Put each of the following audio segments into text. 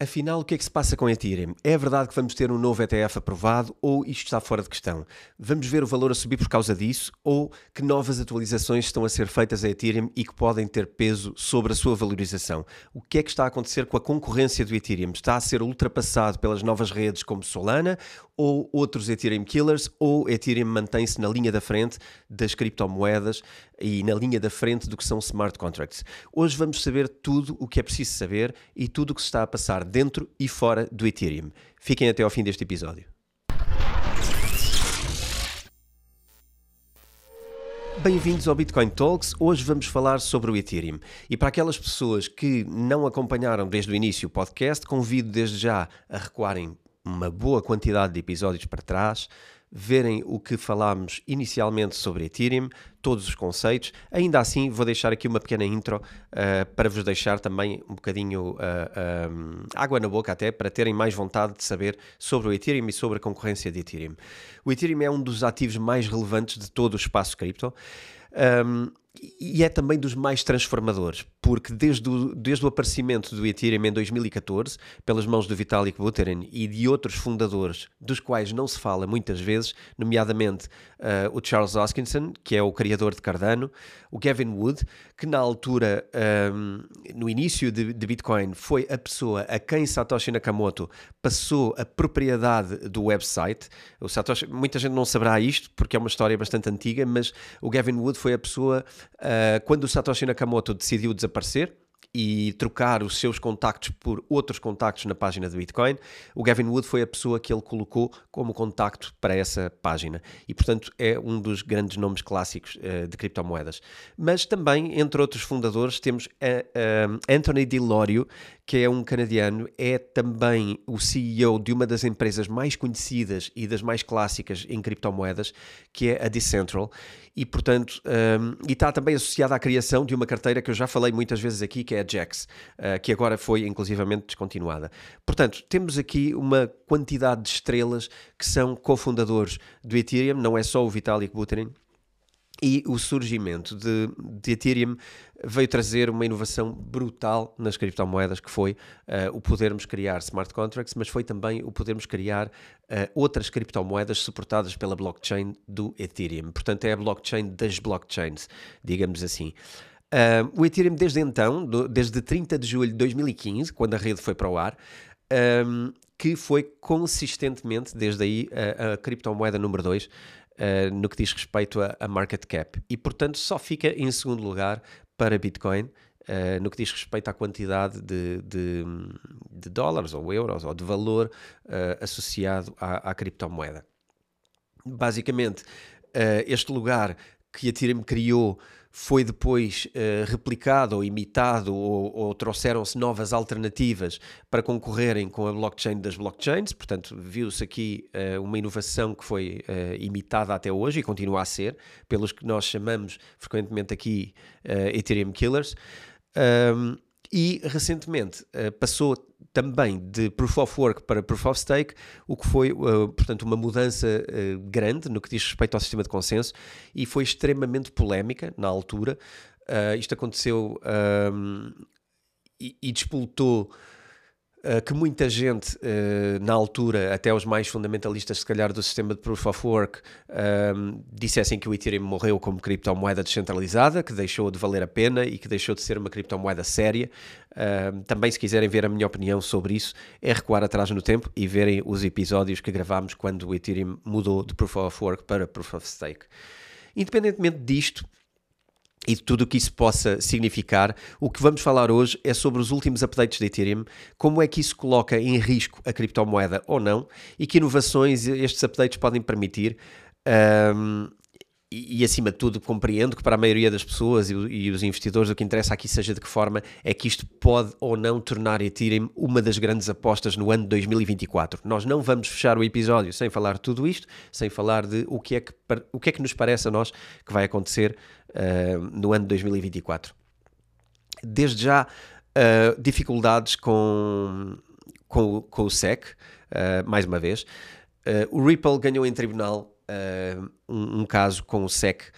Afinal, o que é que se passa com Ethereum? É verdade que vamos ter um novo ETF aprovado ou isto está fora de questão? Vamos ver o valor a subir por causa disso ou que novas atualizações estão a ser feitas a Ethereum e que podem ter peso sobre a sua valorização? O que é que está a acontecer com a concorrência do Ethereum? Está a ser ultrapassado pelas novas redes como Solana ou outros Ethereum Killers ou Ethereum mantém-se na linha da frente das criptomoedas e na linha da frente do que são smart contracts? Hoje vamos saber tudo o que é preciso saber e tudo o que se está a passar dentro e fora do Ethereum. Fiquem até ao fim deste episódio. Bem-vindos ao Bitcoin Talks. Hoje vamos falar sobre o Ethereum. E para aquelas pessoas que não acompanharam desde o início o podcast, convido desde já a recuarem uma boa quantidade de episódios para trás, verem o que falámos inicialmente sobre Ethereum, todos os conceitos. Ainda assim, vou deixar aqui uma pequena intro uh, para vos deixar também um bocadinho uh, uh, água na boca, até para terem mais vontade de saber sobre o Ethereum e sobre a concorrência de Ethereum. O Ethereum é um dos ativos mais relevantes de todo o espaço cripto. Um, e é também dos mais transformadores, porque desde o, desde o aparecimento do Ethereum em 2014, pelas mãos do Vitalik Buterin e de outros fundadores, dos quais não se fala muitas vezes, nomeadamente uh, o Charles Hoskinson, que é o criador de Cardano, o Gavin Wood, que na altura, um, no início de, de, Bitcoin, foi a pessoa a quem Satoshi Nakamoto passou a propriedade do website. O Satoshi, muita gente não saberá isto, porque é uma história bastante antiga, mas o Gavin Wood foi a pessoa Uh, quando o Satoshi Nakamoto decidiu desaparecer, e trocar os seus contactos por outros contactos na página do Bitcoin, o Gavin Wood foi a pessoa que ele colocou como contacto para essa página. E, portanto, é um dos grandes nomes clássicos uh, de criptomoedas. Mas também, entre outros fundadores, temos uh, Anthony DiLorio, que é um canadiano, é também o CEO de uma das empresas mais conhecidas e das mais clássicas em criptomoedas, que é a Decentral, e portanto, um, e está também associada à criação de uma carteira que eu já falei muitas vezes aqui, que é a Jax, uh, que agora foi inclusivamente descontinuada. Portanto, temos aqui uma quantidade de estrelas que são cofundadores do Ethereum, não é só o Vitalik Buterin, e o surgimento de, de, Ethereum veio trazer uma inovação brutal nas criptomoedas, que foi uh, o podermos criar smart contracts, mas foi também o podermos criar uh, outras criptomoedas suportadas pela blockchain do Ethereum. Portanto, é a blockchain das blockchains, digamos assim. Uh, o Ethereum, desde então, do, desde 30 de julho de 2015, quando a rede foi para o ar, um, que foi consistentemente, desde aí, a, a criptomoeda número 2 uh, no que diz respeito a, a, market cap. E, portanto, só fica em segundo lugar para Bitcoin. Uh, no que diz respeito à quantidade de, de, de dólares ou euros ou de valor uh, associado à, à, criptomoeda. Basicamente, este lugar que a Ethereum criou foi depois uh, replicado ou imitado ou, ou trouxeram-se novas alternativas para concorrerem com a blockchain das blockchains, portanto viu-se aqui uh, uma inovação que foi uh, imitada até hoje e continua a ser, pelos que nós chamamos frequentemente aqui Ethereum Killers. Um, e recentemente passou também de Proof of Work para Proof of Stake, o que foi, uh, portanto, uma mudança uh, grande no que diz respeito ao sistema de consenso e foi extremamente polémica na altura. Uh, isto aconteceu um, e, e despoltou Uh, que muita gente, uh, na altura, até os mais fundamentalistas, se calhar, do sistema de Proof of Work, uh, dissessem que o Ethereum morreu como criptomoeda descentralizada, que deixou de valer a pena e que deixou de ser uma criptomoeda séria. também, se quiserem ver a minha opinião sobre isso, é recuar atrás no tempo e verem os episódios que gravámos quando o Ethereum mudou de Proof of Work para Proof of Stake. Independentemente disto, e de tudo o que isso possa significar, o que vamos falar hoje é sobre os últimos updates de Ethereum, como é que isso coloca em risco a criptomoeda ou não, e que inovações estes updates podem permitir. Um, e, e, acima de tudo, compreendo que para a maioria das pessoas e, e, os investidores o que interessa aqui seja de que forma é que isto pode ou não tornar Ethereum uma das grandes apostas no ano de 2024. Nós não vamos fechar o episódio sem falar de tudo isto, sem falar de o que é que, o que, é que nos parece a nós que vai acontecer uh, no ano de 2024. Desde já, uh, dificuldades com, com, com o SEC, uh, mais uma vez. o Ripple ganhou em tribunal um, um, caso com o SEC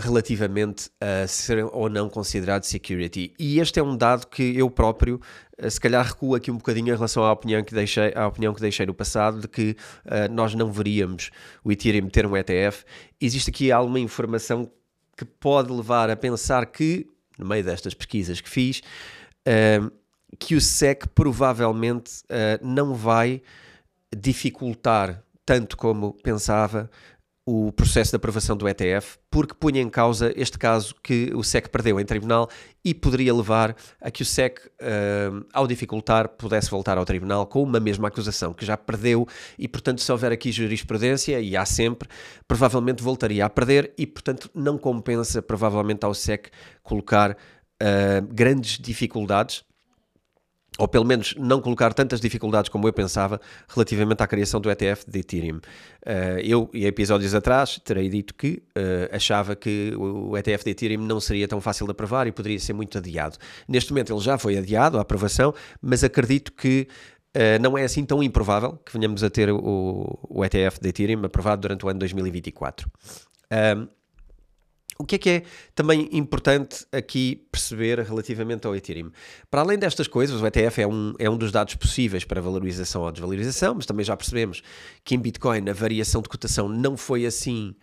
relativamente a ser ou não considerado security. E este é um dado que eu próprio, se calhar, recuo aqui um bocadinho em relação à opinião que deixei, à opinião que deixei no passado de que uh, nós não veríamos o Ethereum ter um ETF. Existe aqui alguma informação que pode levar a pensar que, no meio destas pesquisas que fiz, que o SEC provavelmente não vai dificultar tanto como pensava o processo de aprovação do ETF, porque punha em causa este caso que o SEC perdeu em tribunal e poderia levar a que o SEC, uh, ao dificultar, pudesse voltar ao tribunal com uma mesma acusação, que já perdeu e, portanto, se houver aqui jurisprudência, e há sempre, provavelmente voltaria a perder e, portanto, não compensa provavelmente ao SEC colocar uh, grandes dificuldades ou pelo menos não colocar tantas dificuldades como eu pensava relativamente à criação do ETF de Ethereum. Uh, eu, em episódios atrás, terei dito que uh, achava que o ETF de Ethereum não seria tão fácil de aprovar e poderia ser muito adiado. Neste momento ele já foi adiado, a aprovação, mas acredito que Uh, não é assim tão improvável que venhamos a ter o, o ETF de Ethereum aprovado durante o ano 2024. O que é que é também importante aqui perceber relativamente ao Ethereum? Para além destas coisas, o ETF é um, é um dos dados possíveis para valorização ou desvalorização, mas também já percebemos que em Bitcoin a variação de cotação não foi assim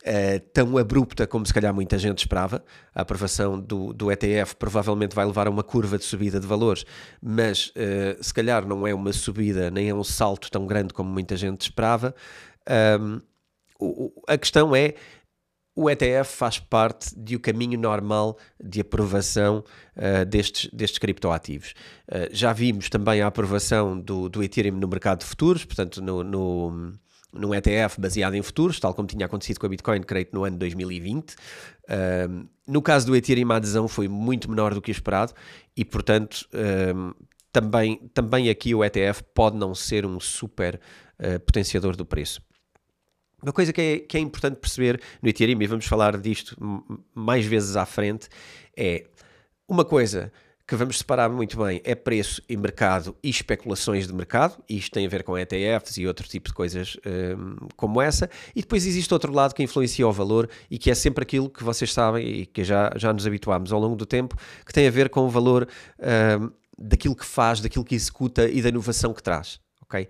uh, tão abrupta como se calhar muita gente esperava. A aprovação do, do ETF provavelmente vai levar a uma curva de subida de valores, mas uh, se calhar não é uma subida nem é um salto tão grande como muita gente esperava. Um, a questão é o ETF faz parte de o caminho normal de aprovação uh, destes, destes criptoativos. Uh, já vimos também a aprovação do, do Ethereum no mercado de futuros, portanto, no, no, num ETF baseado em futuros, tal como tinha acontecido com a Bitcoin, creio que no ano 2020. Uh, no caso do Ethereum, a adesão foi muito menor do que esperado e, portanto, também, também aqui o ETF pode não ser um super potenciador do preço. Uma coisa que é, que é importante perceber no Ethereum, e vamos falar disto mais vezes à frente, é uma coisa que vamos separar muito bem é preço e mercado e especulações de mercado, e isto tem a ver com ETFs e outro tipo de coisas um, como essa, e depois existe outro lado que influencia o valor e que é sempre aquilo que vocês sabem e que já, já nos habituámos ao longo do tempo, que tem a ver com o valor um, daquilo que faz, daquilo que executa e da inovação que traz, ok?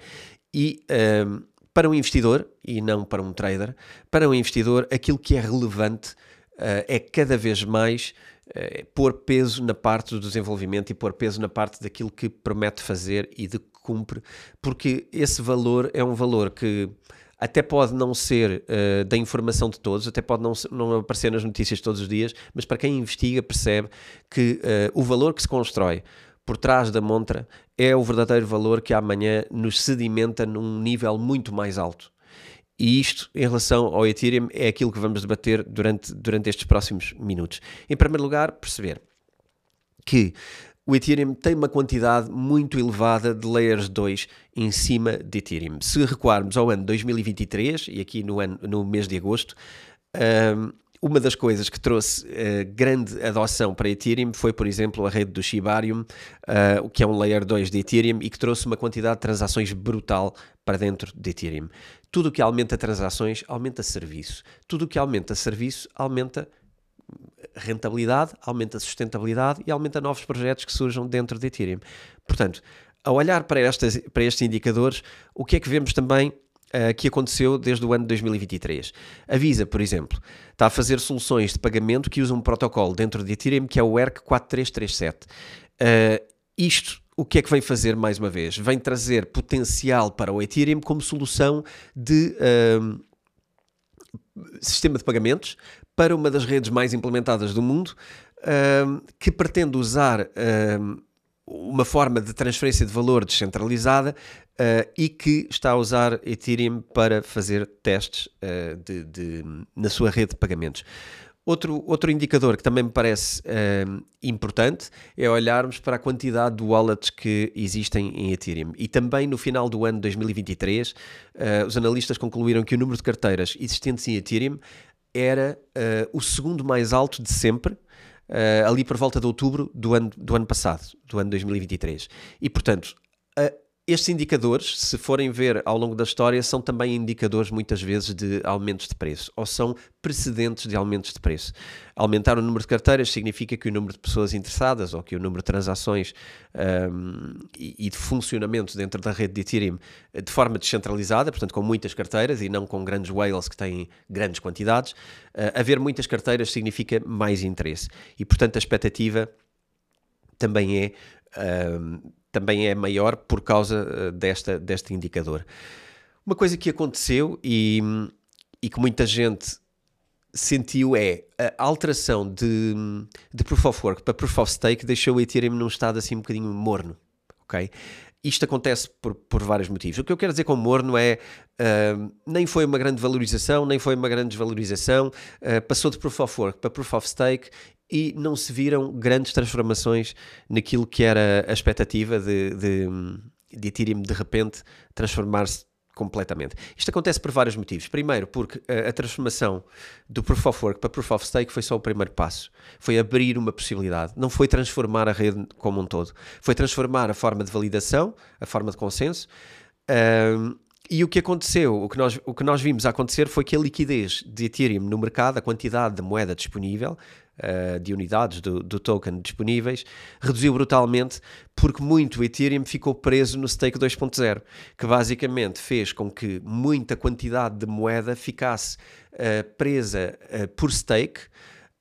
E um, para um investidor, e não para um trader, para um investidor, aquilo que é relevante uh, é cada vez mais uh, pôr peso na parte do desenvolvimento e pôr peso na parte daquilo que promete fazer e de que cumpre, porque esse valor é um valor que até pode não ser uh, da informação de todos, até pode não, não aparecer nas notícias todos os dias, mas para quem investiga percebe que o valor que se constrói por trás da montra é o verdadeiro valor que amanhã nos sedimenta num nível muito mais alto. E isto, em relação ao Ethereum, é aquilo que vamos debater durante, durante estes próximos minutos. Em primeiro lugar, perceber que o Ethereum tem uma quantidade muito elevada de layers 2 em cima de Ethereum. Se recuarmos ao ano 2023, e aqui no, ano, no mês de agosto, um, uma das coisas que trouxe uh, grande adoção para Ethereum foi, por exemplo, a rede do Shibarium, uh, que é um layer 2 de Ethereum e que trouxe uma quantidade de transações brutal para dentro de Ethereum. Tudo o que aumenta transações aumenta serviço. Tudo o que aumenta serviço aumenta rentabilidade, aumenta sustentabilidade e aumenta novos projetos que surjam dentro de Ethereum. Portanto, a olhar para, estas, para estes indicadores, o que é que vemos também uh, que aconteceu desde o ano de 2023. A Visa, por exemplo, está a fazer soluções de pagamento que usam um protocolo dentro de Ethereum que é o ERC 4337. Uh, isto o que é que vem fazer mais uma vez? Vem trazer potencial para o Ethereum como solução de uh, sistema de pagamentos para uma das redes mais implementadas do mundo, uh, que pretende usar uh, uma forma de transferência de valor descentralizada uh, e que está a usar Ethereum para fazer testes uh, de, de, na sua rede de pagamentos. Outro, outro indicador que também me parece uh, importante é olharmos para a quantidade de wallets que existem em Ethereum. E também no final do ano 2023, os analistas concluíram que o número de carteiras existentes em Ethereum era o segundo mais alto de sempre, uh, ali por volta de outubro do ano, do ano passado, do ano 2023. E, portanto, estes indicadores, se forem ver ao longo da história, são também indicadores muitas vezes de aumentos de preço ou são precedentes de aumentos de preço. Aumentar o número de carteiras significa que o número de pessoas interessadas ou que o número de transações um, e, de funcionamento dentro da rede de Ethereum de forma descentralizada, portanto com muitas carteiras e não com grandes whales que têm grandes quantidades, uh, haver muitas carteiras significa mais interesse e, portanto, a expectativa também é. Uh, também é maior por causa eh, desta, deste indicador. Uma coisa que aconteceu e, e que muita gente sentiu é a alteração de, de Proof of Work para Proof of Stake deixou o Ethereum num estado assim um bocadinho morno, ok? Isto acontece por, por vários motivos. O que eu quero dizer com morno é uh, nem foi uma grande valorização, nem foi uma grande desvalorização, uh, passou de Proof of Work para Proof of Stake e não se viram grandes transformações naquilo que era a expectativa de, de, de Ethereum de repente transformar-se completamente. Isto acontece por vários motivos. Primeiro, porque a, transformação do Proof of Work para Proof of Stake foi só o primeiro passo. Foi abrir uma possibilidade. Não foi transformar a rede como um todo. Foi transformar a forma de validação, a forma de consenso. E o que aconteceu, o que, nós, o que nós vimos acontecer foi que a liquidez de Ethereum no mercado, a quantidade de moeda disponível, uh, de unidades do, do, token disponíveis, reduziu brutalmente porque muito Ethereum ficou preso no stake 2.0, que basicamente fez com que muita quantidade de moeda ficasse uh, presa uh, por stake.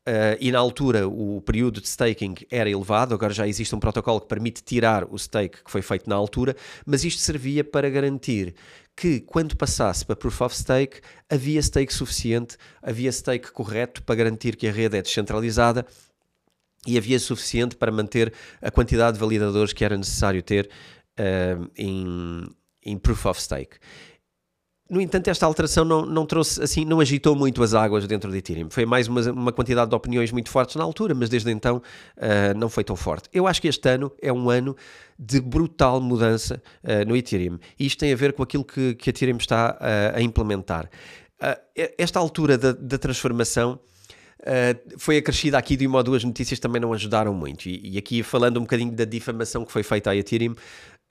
Uh, e na altura o período de staking era elevado, agora já existe um protocolo que permite tirar o stake que foi feito na altura, mas isto servia para garantir que quando passasse para Proof of Stake havia stake suficiente, havia stake correto para garantir que a rede é descentralizada e havia suficiente para manter a quantidade de validadores que era necessário ter uh, em, em Proof of Stake. No entanto, esta alteração não, não trouxe assim, não agitou muito as águas dentro do Ethereum. Foi mais uma, uma quantidade de opiniões muito fortes na altura, mas desde então uh, não foi tão forte. Eu acho que este ano é um ano de brutal mudança uh, no Ethereum. E isto tem a ver com aquilo que, que a Ethereum está uh, a implementar. esta altura da, da transformação Uh, foi acrescida aqui de uma ou duas notícias que também não ajudaram muito. E, e, aqui falando um bocadinho da difamação que foi feita à Ethereum,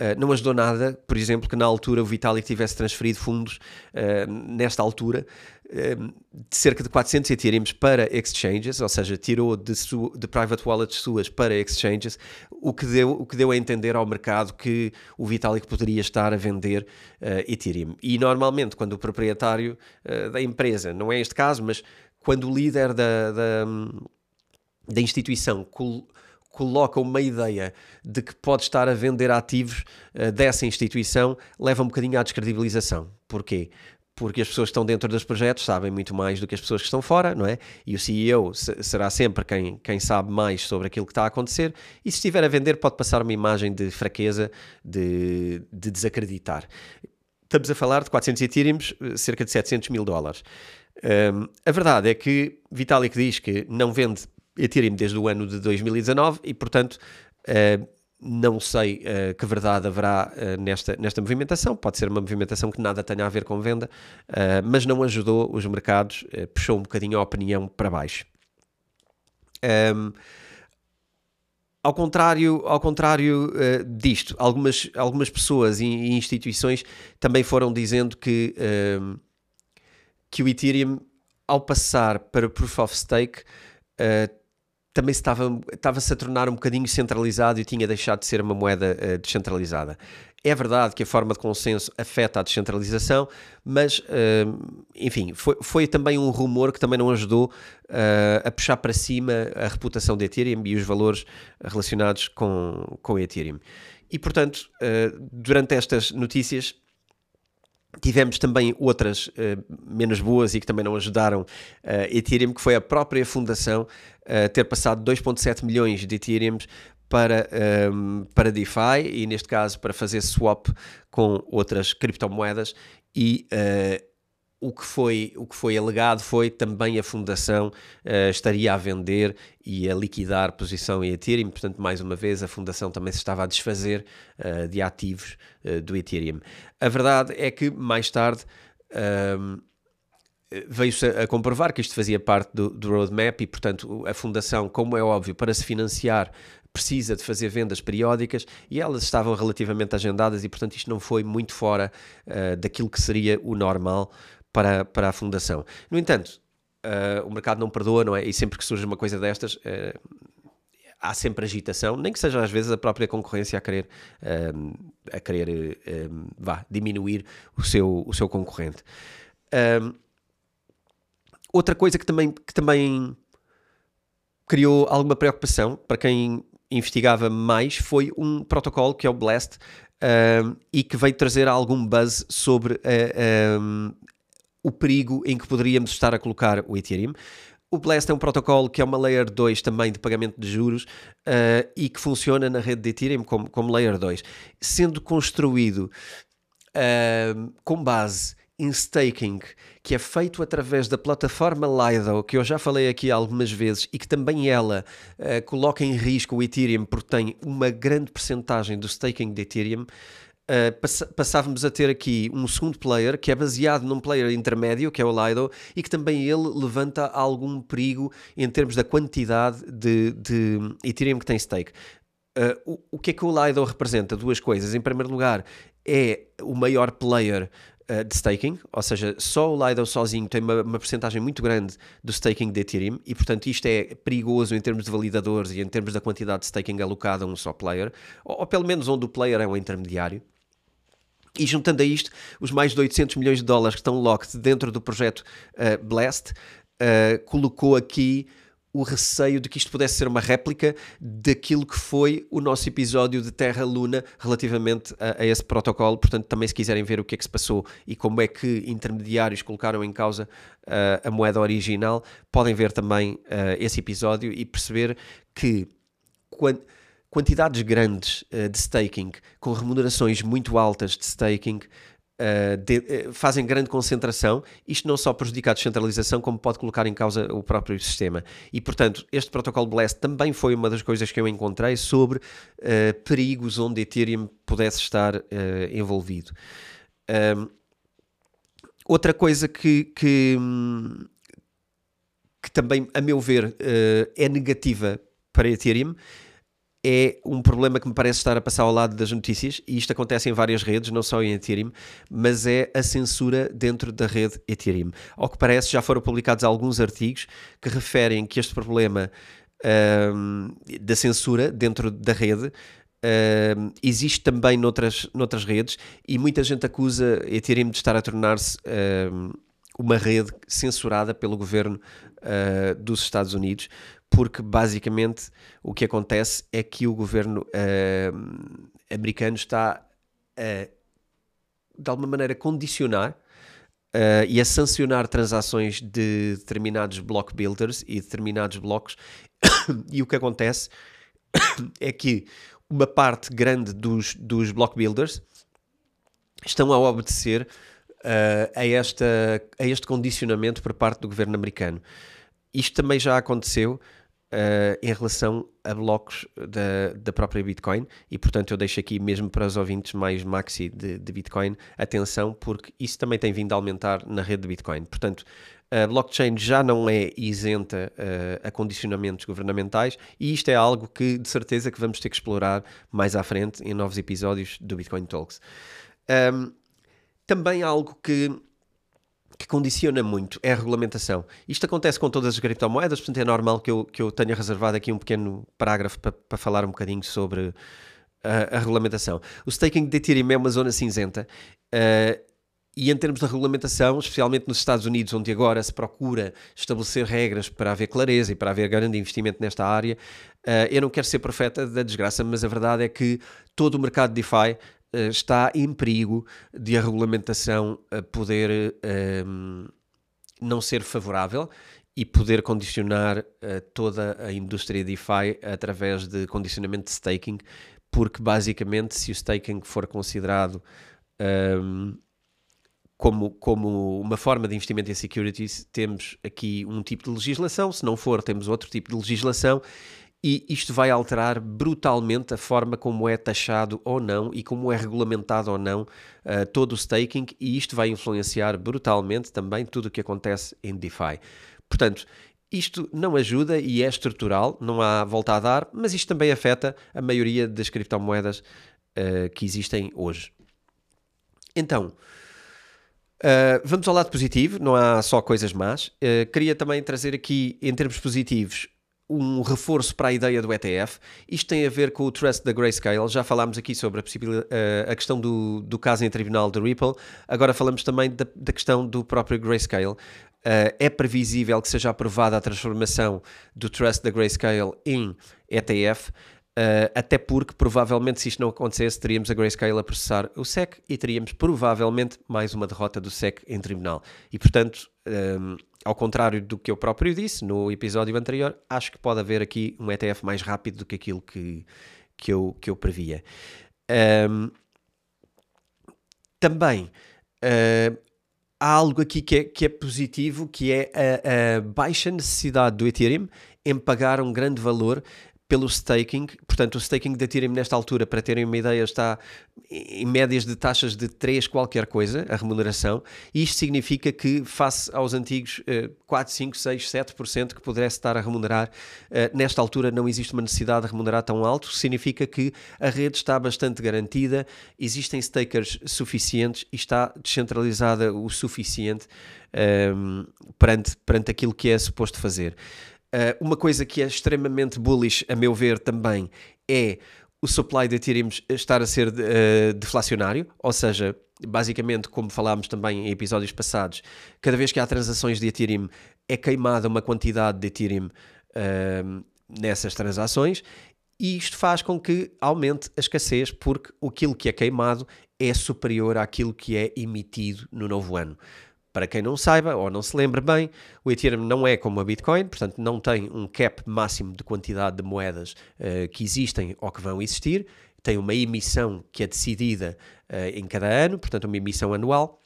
Uh, não ajudou nada, por exemplo, que na altura o Vitalik tivesse transferido fundos, uh, nesta altura, uh, de cerca de 400 Ethereum para exchanges, ou seja, tirou de, de, private wallets suas para exchanges, o que, deu, o que deu a entender ao mercado que o Vitalik poderia estar a vender Ethereum. E normalmente, quando o proprietário da empresa, não é este caso, mas quando o líder da, da, da instituição coloca uma ideia de que pode estar a vender ativos uh, dessa instituição, leva um bocadinho à descredibilização. Porquê? Porque as pessoas que estão dentro dos projetos sabem muito mais do que as pessoas que estão fora, não é? E o CEO será sempre quem, quem sabe mais sobre aquilo que está a acontecer, e se estiver a vender, pode passar uma imagem de fraqueza, de, de desacreditar. Estamos a falar de 400 Ethereum, eh, cerca de 700 mil dólares. Um, a verdade é que Vitalik diz que não vende Ethereum desde o ano de 2019 e, portanto, uh, não sei uh, que verdade haverá uh, nesta, nesta movimentação. Pode ser uma movimentação que nada tenha a ver com venda, mas não ajudou os mercados, puxou um bocadinho a opinião para baixo. Um, ao contrário, ao contrário uh, disto, algumas, algumas pessoas e, e, instituições também foram dizendo que, uh, que o Ethereum, ao passar para Proof of Stake, uh, também estava, estava-se a tornar um bocadinho centralizado e tinha deixado de ser uma moeda uh, descentralizada. É verdade que a forma de consenso afeta a descentralização, mas, uh, enfim, foi, foi também um rumor que também não ajudou uh, a puxar para cima a reputação de Ethereum e os valores relacionados com, com Ethereum. E, portanto, durante estas notícias, Tivemos também outras uh, menos boas e que também não ajudaram uh, Ethereum, que foi a própria fundação uh, ter passado 2,7 milhões de Ethereum para, um, para DeFi e, neste caso, para fazer swap com outras criptomoedas e o que foi o que foi alegado foi também a fundação uh, estaria a vender e a liquidar posição em Ethereum, portanto mais uma vez a fundação também se estava a desfazer uh, de ativos uh, do Ethereum. A verdade é que mais tarde ehm, veio-se a, comprovar que isto fazia parte do, do roadmap e, portanto, a fundação, como é óbvio, para se financiar precisa de fazer vendas periódicas e elas estavam relativamente agendadas e, portanto, isto não foi muito fora uh, daquilo que seria o normal para, para a fundação. No entanto, uh, o mercado não perdoa, não é? E sempre que surge uma coisa destas, uh, há sempre agitação, nem que seja às vezes a própria concorrência a querer, um, a querer vá, diminuir o seu, o seu concorrente. Outra coisa que também, que também criou alguma preocupação para quem investigava mais foi um protocolo que é o Blast e que veio trazer algum buzz sobre o perigo em que poderíamos estar a colocar o Ethereum. O Blast é um protocolo que é uma Layer 2 também de pagamento de juros uh, e que funciona na rede de Ethereum como, como Layer 2, sendo construído uh, com base em staking, que é feito através da plataforma Lido, que eu já falei aqui algumas vezes e que também ela uh, coloca em risco o Ethereum porque tem uma grande percentagem do staking de Ethereum uh, pass passávamos a ter aqui um segundo player que é baseado num player intermédio, que é o Lido, e que também ele levanta algum perigo em termos da quantidade de, de Ethereum que tem stake. Uh, o, o que é que o Lido representa? Duas coisas. Em primeiro lugar, é o maior player uh, de staking, ou seja, só o Lido sozinho tem uma, uma porcentagem muito grande do staking de Ethereum e, portanto, isto é perigoso em termos de validadores e em termos da quantidade de staking alocada a um só player, ou, ou pelo menos onde o player é um intermediário. E juntando a isto, os mais de 800 milhões de dólares que estão locked dentro do projeto uh, Blast, uh, colocou aqui o receio de que isto pudesse ser uma réplica daquilo que foi o nosso episódio de Terra Luna relativamente a, a, esse protocolo. Portanto, também se quiserem ver o que é que se passou e como é que intermediários colocaram em causa uh, a moeda original, podem ver também esse episódio e perceber que quando quantidades grandes uh, de staking, com remunerações muito altas de staking, uh, de, uh, fazem grande concentração. Isto não só prejudica a descentralização, como pode colocar em causa o próprio sistema. E, portanto, este protocolo Blast também foi uma das coisas que eu encontrei sobre perigos onde Ethereum pudesse estar envolvido. Um, outra coisa que, que, que, também, a meu ver, é negativa para Ethereum é um problema que me parece estar a passar ao lado das notícias, e isto acontece em várias redes, não só em Ethereum, mas é a censura dentro da rede Ethereum. Ao que parece, já foram publicados alguns artigos que referem que este problema um, da censura dentro da rede um, existe também noutras, noutras redes, e muita gente acusa Ethereum de estar a tornar-se um, uma rede censurada pelo governo uh, dos Estados Unidos, porque basicamente o que acontece é que o governo uh, americano está a, de alguma maneira, condicionar uh, e a sancionar transações de determinados block builders e determinados blocos. e o que acontece é que uma parte grande dos, dos block builders estão a obedecer uh, a, esta, a este condicionamento por parte do governo americano. Isto também já aconteceu Uh, em relação a blocos da, da própria Bitcoin. E portanto eu deixo aqui mesmo para os ouvintes mais maxi de, de Bitcoin atenção porque isso também tem vindo a aumentar na rede de Bitcoin. Portanto a blockchain já não é isenta uh, a condicionamentos governamentais e isto é algo que de certeza que vamos ter que explorar mais à frente em novos episódios do Bitcoin Talks. Um, também algo que que condiciona muito é a regulamentação. Isto acontece com todas as criptomoedas, portanto é normal que eu, que eu tenha reservado aqui um pequeno parágrafo para, para falar um bocadinho sobre a, a, regulamentação. O staking de Ethereum é uma zona cinzenta uh, e em termos de regulamentação, especialmente nos Estados Unidos, onde agora se procura estabelecer regras para haver clareza e para haver grande investimento nesta área, uh, eu não quero ser profeta da desgraça, mas a verdade é que todo o mercado de DeFi está em perigo de a regulamentação eh, poder um, ehm, não ser favorável e poder condicionar uh, toda a indústria DeFi através de condicionamento de staking, porque basicamente se o staking for considerado um, ehm, como, como uma forma de investimento em securities, temos aqui um tipo de legislação, se não for, temos outro tipo de legislação, e isto vai alterar brutalmente a forma como é taxado ou não e como é regulamentado ou não uh, todo o staking e isto vai influenciar brutalmente também tudo o que acontece em DeFi. Portanto, isto não ajuda e é estrutural, não há volta a dar, mas isto também afeta a maioria das criptomoedas uh, que existem hoje. Então, Uh, vamos ao lado positivo, não há só coisas más. Uh, queria também trazer aqui, em termos positivos, um reforço para a ideia do ETF. Isto tem a ver com o Trust da Grayscale. Já falámos aqui sobre a, uh, a questão do, do caso em tribunal de Ripple. Agora falamos também da, da questão do próprio Grayscale. Uh, é previsível que seja aprovada a transformação do Trust da Grayscale em ETF. Uh, até porque provavelmente se isto não acontecesse teríamos a Grayscale a processar o SEC e teríamos provavelmente mais uma derrota do SEC em tribunal. E portanto, um, ao contrário do que eu próprio disse no episódio anterior, acho que pode haver aqui um ETF mais rápido do que aquilo que, que, eu, que eu previa. Um, também uh, há algo aqui que é, que é positivo, que é a, a, baixa necessidade do Ethereum em pagar um grande valor pelo staking, portanto o staking da Ethereum nesta altura, para terem uma ideia, está em médias de taxas de 3 qualquer coisa, a remuneração, e isto significa que face aos antigos uh, 4, 5, 6, 7% que pudesse estar a remunerar, uh, nesta altura não existe uma necessidade de remunerar tão alto, significa que a rede está bastante garantida, existem stakers suficientes e está descentralizada o suficiente ehm, perante, perante aquilo que é suposto fazer. Uh, uma coisa que é extremamente bullish, a meu ver, também é o supply de Ethereum estar a ser uh, deflacionário, ou seja, basicamente, como falámos também em episódios passados, cada vez que há transações de Ethereum é queimada uma quantidade de Ethereum uh, nessas transações e isto faz com que aumente a escassez porque aquilo que é queimado é superior àquilo que é emitido no novo ano. Para quem não saiba ou não se lembre bem, o Ethereum não é como a Bitcoin, portanto não tem um cap máximo de quantidade de moedas uh, que existem ou que vão existir, tem uma emissão que é decidida uh, em cada ano, portanto uma emissão anual,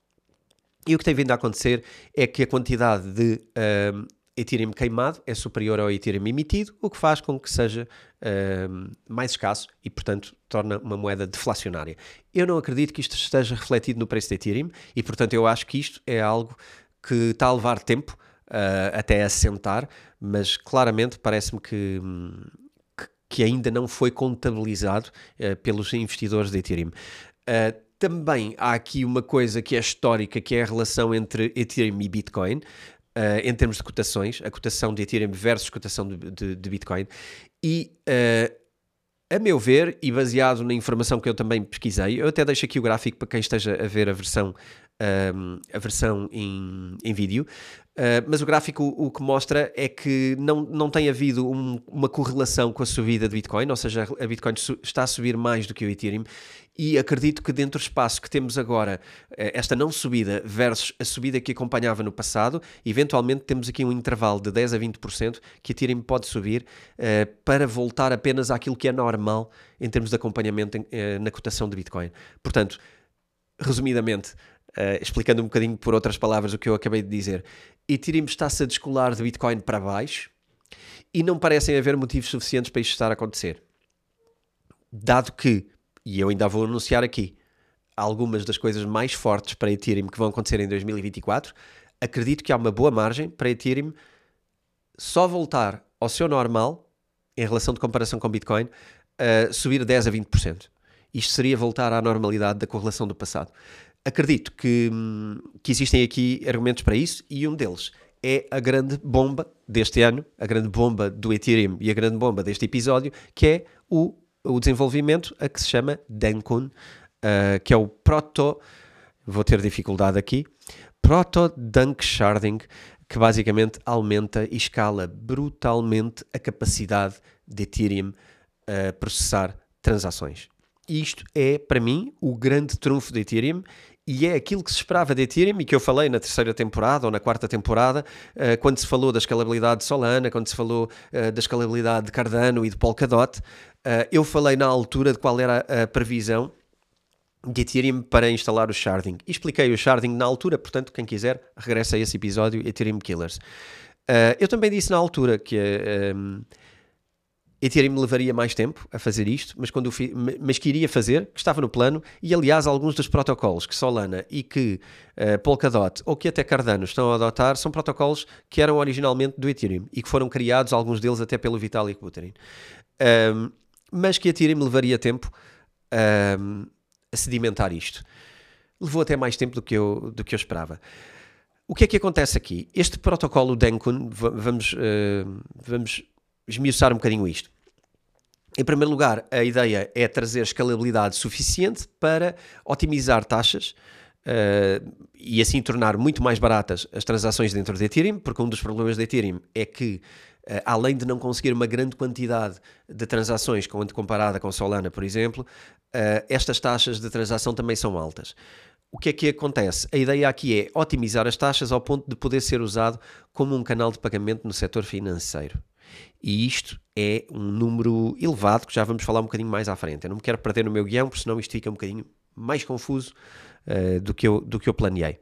e o que tem vindo a acontecer é que a quantidade de uh, Ethereum queimado é superior ao Ethereum emitido, o que faz com que seja uh, mais escasso e, portanto, torna uma moeda deflacionária. Eu não acredito que isto esteja refletido no preço de Ethereum e, portanto, eu acho que isto é algo que está a levar tempo uh, até assentar, mas claramente parece-me que, que, ainda não foi contabilizado uh, pelos investidores de Ethereum. Uh, também há aqui uma coisa que é histórica, que é a relação entre Ethereum e Bitcoin uh, em termos de cotações, a cotação de Ethereum versus cotação de, de, de Bitcoin. E uh, a meu ver, e baseado na informação que eu também pesquisei, eu até deixo aqui o gráfico para quem esteja a ver a versão, um, a versão em, em vídeo, uh, mas o gráfico o, que mostra é que não, não tem havido um, uma correlação com a subida de Bitcoin, ou seja, a Bitcoin está a subir mais do que o Ethereum, e acredito que dentro do espaço que temos agora, eh, esta não subida versus a subida que acompanhava no passado, eventualmente temos aqui um intervalo de 10 a 20% que a Ethereum pode subir uh, para voltar apenas àquilo que é normal em termos de acompanhamento uh, na cotação de Bitcoin. Portanto, resumidamente, explicando um bocadinho por outras palavras o que eu acabei de dizer, Ethereum está-se a descolar de Bitcoin para baixo e não parecem haver motivos suficientes para isto estar a acontecer. Dado que e eu ainda vou anunciar aqui algumas das coisas mais fortes para Ethereum que vão acontecer em 2024. Acredito que há uma boa margem para Ethereum só voltar ao seu normal, em relação de comparação com Bitcoin, a subir 10 a 20%. Isto seria voltar à normalidade da correlação do passado. Acredito que, que existem aqui argumentos para isso e um deles é a grande bomba deste ano, a grande bomba do Ethereum e a grande bomba deste episódio, que é o o desenvolvimento a que se chama Denkun, uh, que é o proto, vou ter dificuldade aqui, proto Dunk Sharding, que basicamente aumenta e escala brutalmente a capacidade de Ethereum uh, processar transações. Isto é, para mim, o grande trunfo de Ethereum e é aquilo que se esperava de Ethereum e que eu falei na terceira temporada ou na quarta temporada, uh, quando se falou da escalabilidade de Solana, quando se falou uh, da escalabilidade de Cardano e de Polkadot. Uh, eu falei na altura de qual era a previsão de Ethereum para instalar o sharding. Expliquei o sharding na altura, portanto, quem quiser, regressa a esse episódio, Ethereum Killers. eu também disse na altura que Ethereum levaria mais tempo a fazer isto, mas, quando fi, mas que iria fazer, que estava no plano, e aliás, alguns dos protocolos que Solana e que uh, Polkadot ou que até Cardano estão a adotar são protocolos que eram originalmente do Ethereum e que foram criados, alguns deles até pelo Vitalik Buterin. Um, mas que Ethereum levaria tempo um, a sedimentar isto. Levou até mais tempo do que eu, do que eu esperava. O que é que acontece aqui? Este protocolo Denkun, vamos, uh, vamos esmiuçar um bocadinho isto. Em primeiro lugar, a ideia é trazer escalabilidade suficiente para otimizar taxas uh, e assim tornar muito mais baratas as transações dentro de Ethereum, porque um dos problemas de Ethereum é que, uh, além de não conseguir uma grande quantidade de transações quando comparada com Solana, por exemplo, uh, estas taxas de transação também são altas. O que é que acontece? A ideia aqui é otimizar as taxas ao ponto de poder ser usado como um canal de pagamento no setor financeiro. E isto é um número elevado que já vamos falar um bocadinho mais à frente. Eu não me quero perder no meu guião, porque senão isto fica um bocadinho mais confuso uh, do, que eu, do que eu planeei.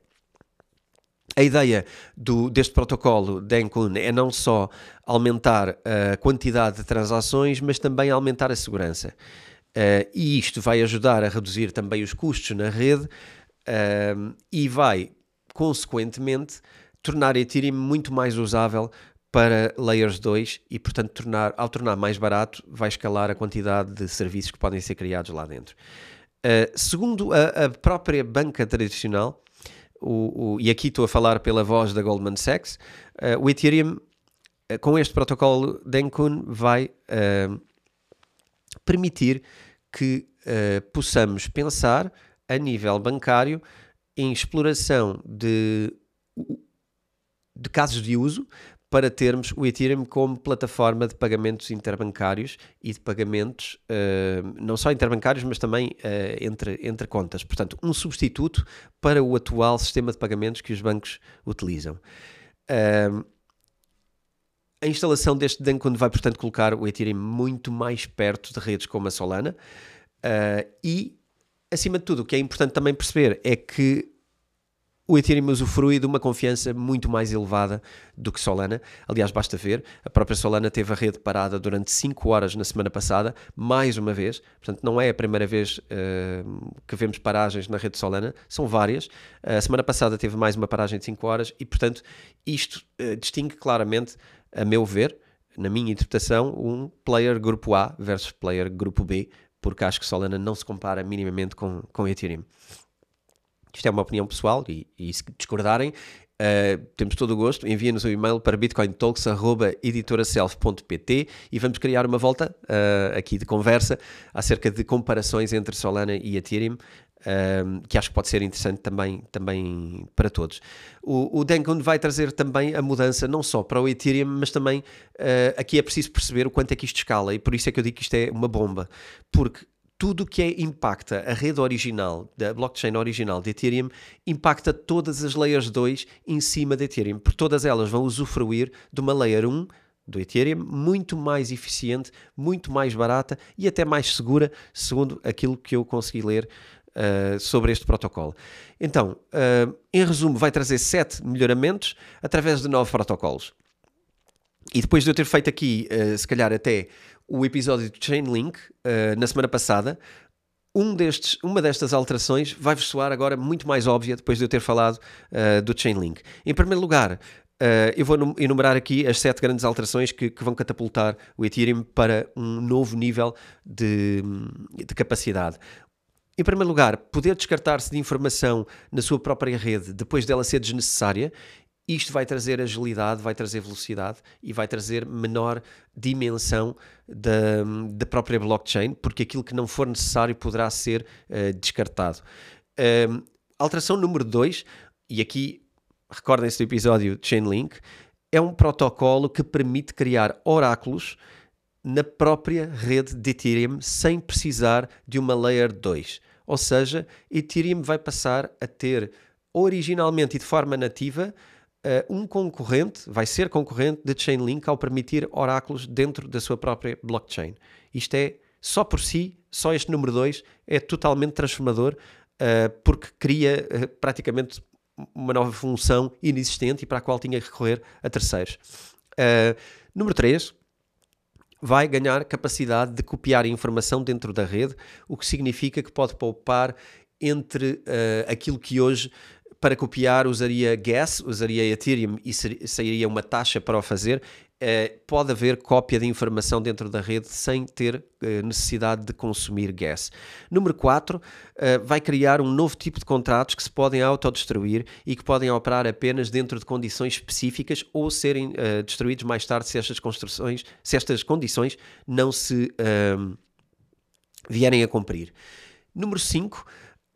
A ideia do, deste protocolo Denkun é não só aumentar a quantidade de transações, mas também aumentar a segurança. Uh, e isto vai ajudar a reduzir também os custos na rede uh, e vai, consequentemente, tornar Ethereum muito mais usável para Layers 2 e, portanto, tornar, ao tornar mais barato, vai escalar a quantidade de serviços que podem ser criados lá dentro. Uh, segundo a, a, própria banca tradicional, o, o, e aqui estou a falar pela voz da Goldman Sachs, uh, o Ethereum, uh, com este protocolo Denkun, vai permitir que possamos pensar a nível bancário em exploração de, de casos de uso para termos o Ethereum como plataforma de pagamentos interbancários e de pagamentos uh, não só interbancários, mas também uh, entre, entre contas. Portanto, um substituto para o atual sistema de pagamentos que os bancos utilizam. Uh, a instalação deste Denkund vai, portanto, colocar o Ethereum muito mais perto de redes como a Solana e, acima de tudo, o que é importante também perceber é que o Ethereum usufrui de uma confiança muito mais elevada do que Solana. Aliás, basta ver, a própria Solana teve a rede parada durante 5 horas na semana passada, mais uma vez. Portanto, não é a primeira vez uh, que vemos paragens na rede Solana, são várias. A semana passada teve mais uma paragem de 5 horas e, portanto, isto uh, distingue claramente, a meu ver, na minha interpretação, um player grupo A versus player grupo B, porque acho que Solana não se compara minimamente com, com Ethereum. Isto é uma opinião pessoal e, e se discordarem, Uh, temos todo o gosto, enviem-nos um e-mail para bitcointalks.editoraself.pt e vamos criar uma volta uh, aqui de conversa acerca de comparações entre Solana e Ethereum, uh, que acho que pode ser interessante também, também para todos. O, o Denkun vai trazer também a mudança não só para o Ethereum, mas também aqui é preciso perceber o quanto é que isto escala e por isso é que eu digo que isto é uma bomba, porque tudo que é, impacta a rede original, da blockchain original de Ethereum, impacta todas as layers 2 em cima de Ethereum, porque todas elas vão usufruir de uma layer 1 do Ethereum muito mais eficiente, muito mais barata e até mais segura, segundo aquilo que eu consegui ler uh, sobre este protocolo. Então, uh, em resumo, vai trazer sete melhoramentos através de nove protocolos. E depois de eu ter feito aqui, uh, se calhar até o episódio de Chainlink uh, na semana passada, um destes, uma destas alterações vai-vos soar agora muito mais óbvia depois de eu ter falado uh, do Chainlink. Em primeiro lugar, uh, eu vou enumerar aqui as sete grandes alterações que, que, vão catapultar o Ethereum para um novo nível de, de capacidade. Em primeiro lugar, poder descartar-se de informação na sua própria rede depois dela ser desnecessária isto vai trazer agilidade, vai trazer velocidade e vai trazer menor dimensão da, da própria blockchain, porque aquilo que não for necessário poderá ser uh, descartado. Uh, alteração número 2, e aqui recordem-se do episódio de Chainlink, é um protocolo que permite criar oráculos na própria rede de Ethereum sem precisar de uma Layer 2. Ou seja, Ethereum vai passar a ter originalmente e de forma nativa uh, um concorrente, vai ser concorrente de Chainlink ao permitir oráculos dentro da sua própria blockchain. Isto é, só por si, só este número 2 é totalmente transformador uh, porque cria uh, praticamente uma nova função inexistente e para a qual tinha que recorrer a terceiros. número 3, vai ganhar capacidade de copiar informação dentro da rede, o que significa que pode poupar entre uh, aquilo que hoje para copiar usaria gas, usaria Ethereum e sairia uma taxa para o fazer. Uh, pode haver cópia de informação dentro da rede sem ter uh, necessidade de consumir gas. Número 4, uh, vai criar um novo tipo de contratos que se podem autodestruir e que podem operar apenas dentro de condições específicas ou serem destruídos mais tarde se estas, construções, se estas condições não se vierem a cumprir. Número 5,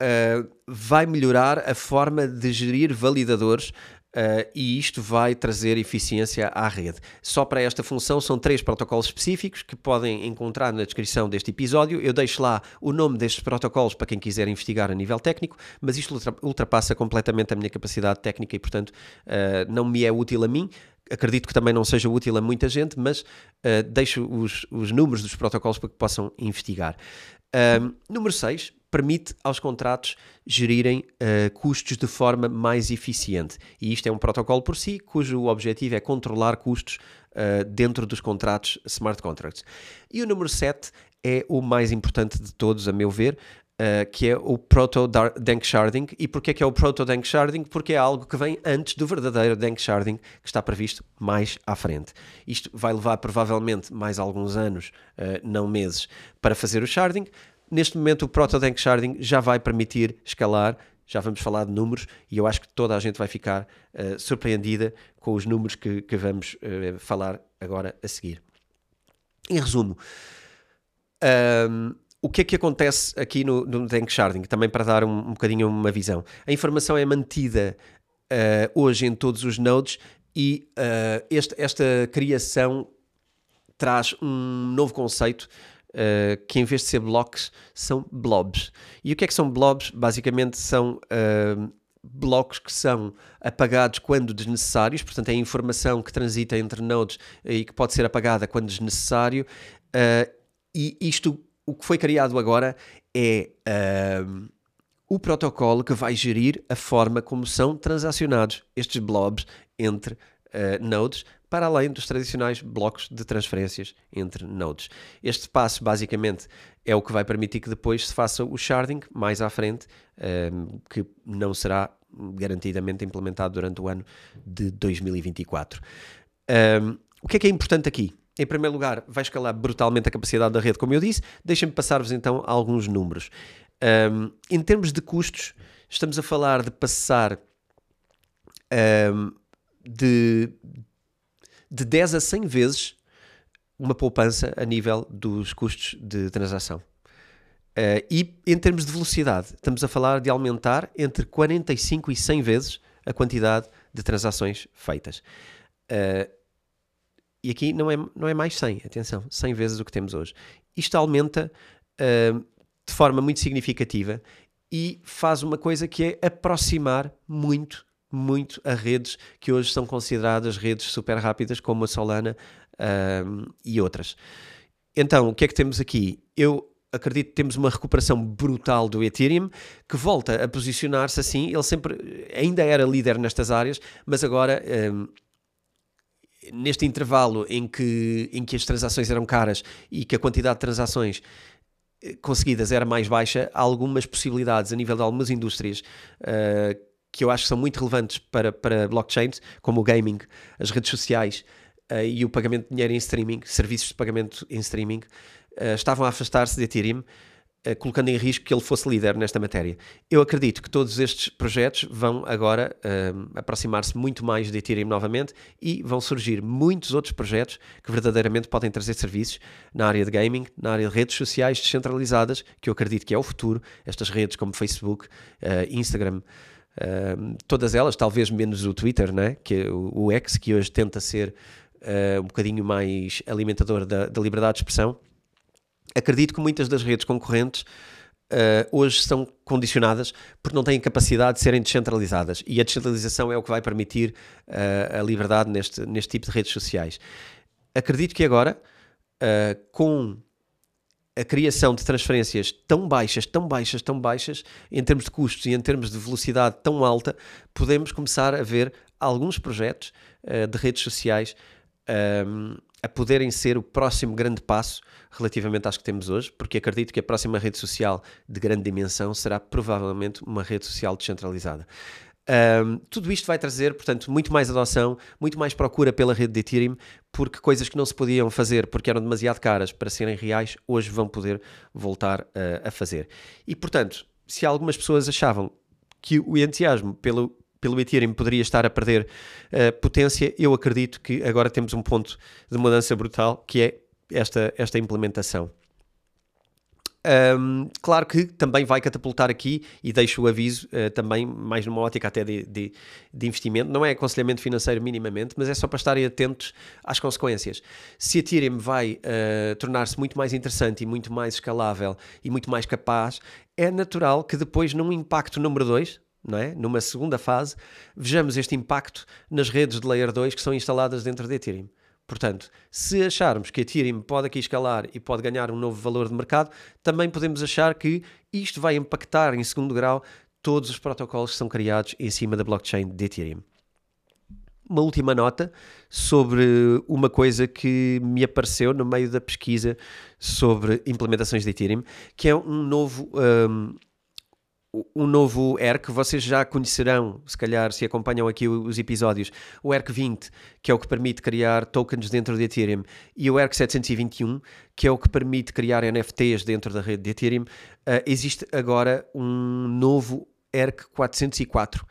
uh, vai melhorar a forma de gerir validadores Uh, e isto vai trazer eficiência à rede. Só para esta função são três protocolos específicos que podem encontrar na descrição deste episódio. Eu deixo lá o nome destes protocolos para quem quiser investigar a nível técnico, mas isto ultrapassa completamente a minha capacidade técnica e, portanto, uh, não me é útil a mim. Acredito que também não seja útil a muita gente, mas uh, deixo os, os números dos protocolos para que possam investigar. número 6, permite aos contratos gerirem uh, custos de forma mais eficiente. E isto é um protocolo por si, cujo objetivo é controlar custos uh, dentro dos contratos smart contracts. E o número 7 é o mais importante de todos, a meu ver, Uh, que é o Proto-Dank Sharding. E porquê que é o Proto-Dank Sharding? Porque é algo que vem antes do verdadeiro Dank Sharding, que está previsto mais à frente. Isto vai levar provavelmente mais alguns anos, uh, não meses, para fazer o Sharding, Neste momento, o Proto-Dank Sharding já vai permitir escalar, já vamos falar de números, e eu acho que toda a gente vai ficar uh, surpreendida com os números que, que vamos uh, falar agora a seguir. Em resumo, um, o que é que acontece aqui no, no Sharding? Também para dar um, um bocadinho uma visão. A informação é mantida uh, hoje em todos os nodes e este, esta criação traz um novo conceito uh, que em vez de ser blocos são blobs. E o que é que são blobs? Basicamente são uh, blocos que são apagados quando desnecessários, portanto é informação que transita entre nodes e que pode ser apagada quando desnecessário. Uh, e isto, o que foi criado agora é o protocolo que vai gerir a forma como são transacionados estes blobs entre nodes para além dos tradicionais blocos de transferências entre nodes. Este passo, basicamente, é o que vai permitir que depois se faça o sharding mais à frente, um, ehm, que não será garantidamente implementado durante o ano de 2024. Um, ehm, o que é que é importante aqui? Em primeiro lugar, vai escalar brutalmente a capacidade da rede, como eu disse. Deixem-me passar-vos então alguns números. Um, ehm, em termos de custos, estamos a falar de passar de de 10 a 100 vezes uma poupança a nível dos custos de transação. Uh, e em termos de velocidade, estamos a falar de aumentar entre 45 e 100 vezes a quantidade de transações feitas. Uh, e aqui não é, não é mais 100, atenção, 100 vezes o que temos hoje. Isto aumenta uh, de forma muito significativa e faz uma coisa que é aproximar muito muito a redes que hoje são consideradas redes super rápidas, como a Solana um, e outras. Então, o que é que temos aqui? Eu acredito que temos uma recuperação brutal do Ethereum que volta a posicionar-se assim. Ele sempre ainda era líder nestas áreas, mas agora. Um, neste intervalo em que, em que as transações eram caras e que a quantidade de transações eh, conseguidas era mais baixa, há algumas possibilidades a nível de algumas indústrias uh, que eu acho que são muito relevantes para, para blockchains, como o gaming, as redes sociais uh, e o pagamento de dinheiro em streaming, serviços de pagamento em streaming, uh, estavam a afastar-se de Ethereum, uh, colocando em risco que ele fosse líder nesta matéria. Eu acredito que todos estes projetos vão agora aproximar-se muito mais de Ethereum novamente e vão surgir muitos outros projetos que verdadeiramente podem trazer serviços na área de gaming, na área de redes sociais descentralizadas, que eu acredito que é o futuro, estas redes como Facebook, Instagram, Uh, todas elas, talvez menos o Twitter, né? que é o, o X, que hoje tenta ser uh, um bocadinho mais alimentador da, da, liberdade de expressão. Acredito que muitas das redes concorrentes uh, hoje são condicionadas porque não têm capacidade de serem descentralizadas e a descentralização é o que vai permitir a liberdade neste, neste tipo de redes sociais. Acredito que agora, com a criação de transferências tão baixas, tão baixas, tão baixas, em termos de custos e em termos de velocidade tão alta, podemos começar a ver alguns projetos uh, de redes sociais um, ehm, a poderem ser o próximo grande passo relativamente às que temos hoje, porque acredito que a próxima rede social de grande dimensão será provavelmente uma rede social descentralizada. Um, tudo isto vai trazer, portanto, muito mais adoção, muito mais procura pela rede de Ethereum, porque coisas que não se podiam fazer porque eram demasiado caras para serem reais, hoje vão poder voltar uh, a fazer. E, portanto, se algumas pessoas achavam que o entusiasmo pelo, pelo Ethereum poderia estar a perder uh, potência, eu acredito que agora temos um ponto de mudança brutal, que é esta, esta implementação. Um, claro que também vai catapultar aqui, e deixo o aviso uh, também, mais numa ótica até de, de, de, investimento, não é aconselhamento financeiro minimamente, mas é só para estarem atentos às consequências. Se a Ethereum vai uh, tornar-se muito mais interessante e muito mais escalável e muito mais capaz, é natural que depois, num impacto número 2, não é? numa segunda fase, vejamos este impacto nas redes de Layer 2 que são instaladas dentro de Ethereum. Portanto, se acharmos que a Ethereum pode aqui escalar e pode ganhar um novo valor de mercado, também podemos achar que isto vai impactar em segundo grau todos os protocolos que são criados em cima da blockchain de Ethereum. Uma última nota sobre uma coisa que me apareceu no meio da pesquisa sobre implementações de Ethereum, que é um novo um, um novo ERC, vocês já conhecerão, se calhar se acompanham aqui os episódios, o ERC 20, que é o que permite criar tokens dentro de Ethereum, e o ERC 721, que é o que permite criar NFTs dentro da rede de Ethereum. Uh, existe agora um novo ERC 404,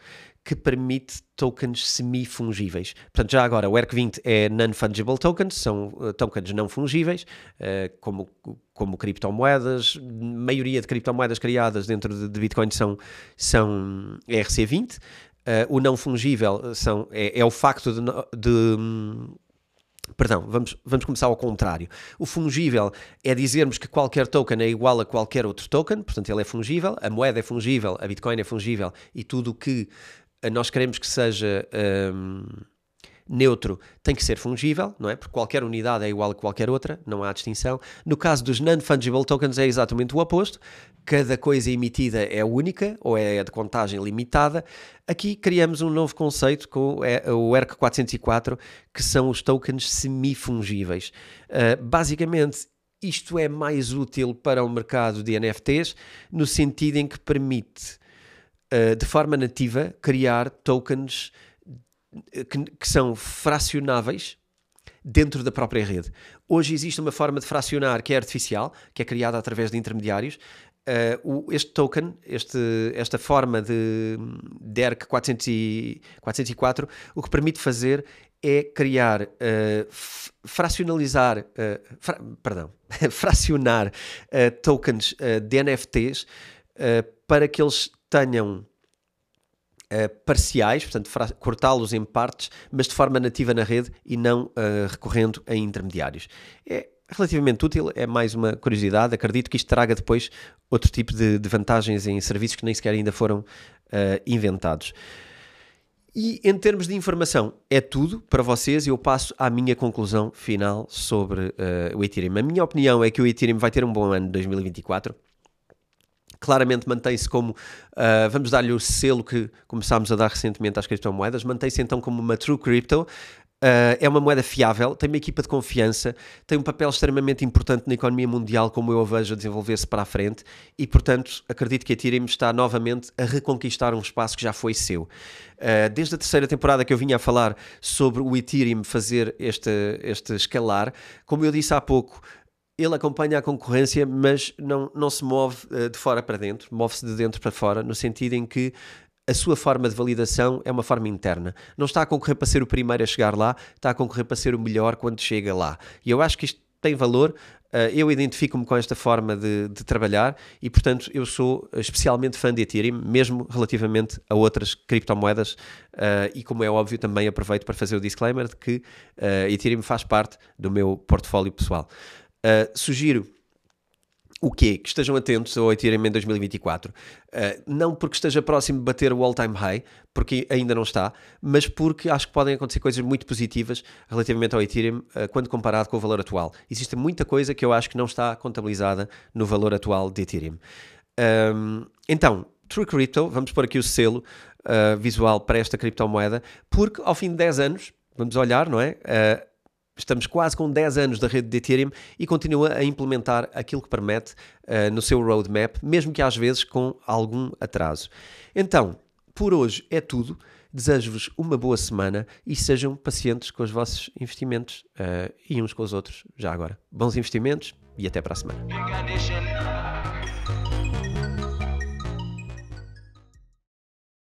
que permite tokens semi-fungíveis. Portanto, já agora, o ERC20 é non-fungible tokens, são uh, tokens não fungíveis, uh, como, como criptomoedas. A maioria de criptomoedas criadas dentro de, Bitcoin são, são ERC20. Uh, o não fungível são, é, é o facto de, de hum, Perdão, vamos, vamos começar ao contrário. O fungível é dizermos que qualquer token é igual a qualquer outro token, portanto ele é fungível, a moeda é fungível, a Bitcoin é fungível e tudo o que nós queremos que seja um, neutro, tem que ser fungível, não é? Porque qualquer unidade é igual a qualquer outra, não há distinção. No caso dos non-fungible tokens é exatamente o oposto. Cada coisa emitida é única ou é de contagem limitada. Aqui criamos um novo conceito com o ERC 404, que são os tokens semifungíveis. Uh, basicamente, isto é mais útil para o mercado de NFTs, no sentido em que permite uh, de forma nativa, criar tokens eh, que, que, são fracionáveis dentro da própria rede. Hoje existe uma forma de fracionar que é artificial, que é criada através de intermediários. Uh, o, este token, este, esta forma de, de ERC 404, o que permite fazer é criar, uh, fracionalizar, uh, fra, perdão, fracionar tokens de NFTs para que eles tenham Uh, parciais, portanto, cortá-los em partes, mas de forma nativa na rede e não uh, recorrendo a intermediários. É relativamente útil, é mais uma curiosidade. Acredito que isto traga depois outro tipo de, de vantagens em serviços que nem sequer ainda foram uh, inventados. E em termos de informação, é tudo para vocês. Eu passo à minha conclusão final sobre o Ethereum. A minha opinião é que o Ethereum vai ter um bom ano de 2024 claramente mantém-se como, uh, vamos dar-lhe o selo que começámos a dar recentemente às criptomoedas, mantém-se então como uma true crypto, Uh, é uma moeda fiável, tem uma equipa de confiança, tem um papel extremamente importante na economia mundial, como eu a vejo a desenvolver-se para a frente, e portanto acredito que a Ethereum está novamente a reconquistar um espaço que já foi seu. Uh, desde a terceira temporada que eu vinha a falar sobre o Ethereum fazer este, este escalar, como eu disse há pouco, ele acompanha a concorrência, mas não, não se move uh, de fora para dentro, move-se de dentro para fora, no sentido em que a sua forma de validação é uma forma interna. Não está a concorrer para ser o primeiro a chegar lá, está a concorrer para ser o melhor quando chega lá. E eu acho que isto tem valor. Uh, eu identifico-me com esta forma de, de, trabalhar e, portanto, eu sou especialmente fã de Ethereum, mesmo relativamente a outras criptomoedas. Uh, e, como é óbvio, também aproveito para fazer o disclaimer de que Ethereum faz parte do meu portfólio pessoal. Uh, sugiro o quê? Que estejam atentos ao Ethereum em 2024. Uh, não porque esteja próximo de bater o all-time high, porque ainda não está, mas porque acho que podem acontecer coisas muito positivas relativamente ao Ethereum uh, quando comparado com o valor atual. Existe muita coisa que eu acho que não está contabilizada no valor atual de Ethereum. Um, então, True Crypto, vamos pôr aqui o selo uh, visual para esta criptomoeda, porque ao fim de 10 anos, vamos olhar, não é? Estamos quase com 10 anos da rede de Ethereum e continua a implementar aquilo que permite uh, no seu roadmap, mesmo que às vezes com algum atraso. Então, por hoje é tudo. Desejo-vos uma boa semana e sejam pacientes com os vossos investimentos uh, e uns com os outros, já agora. Bons investimentos e até para a semana.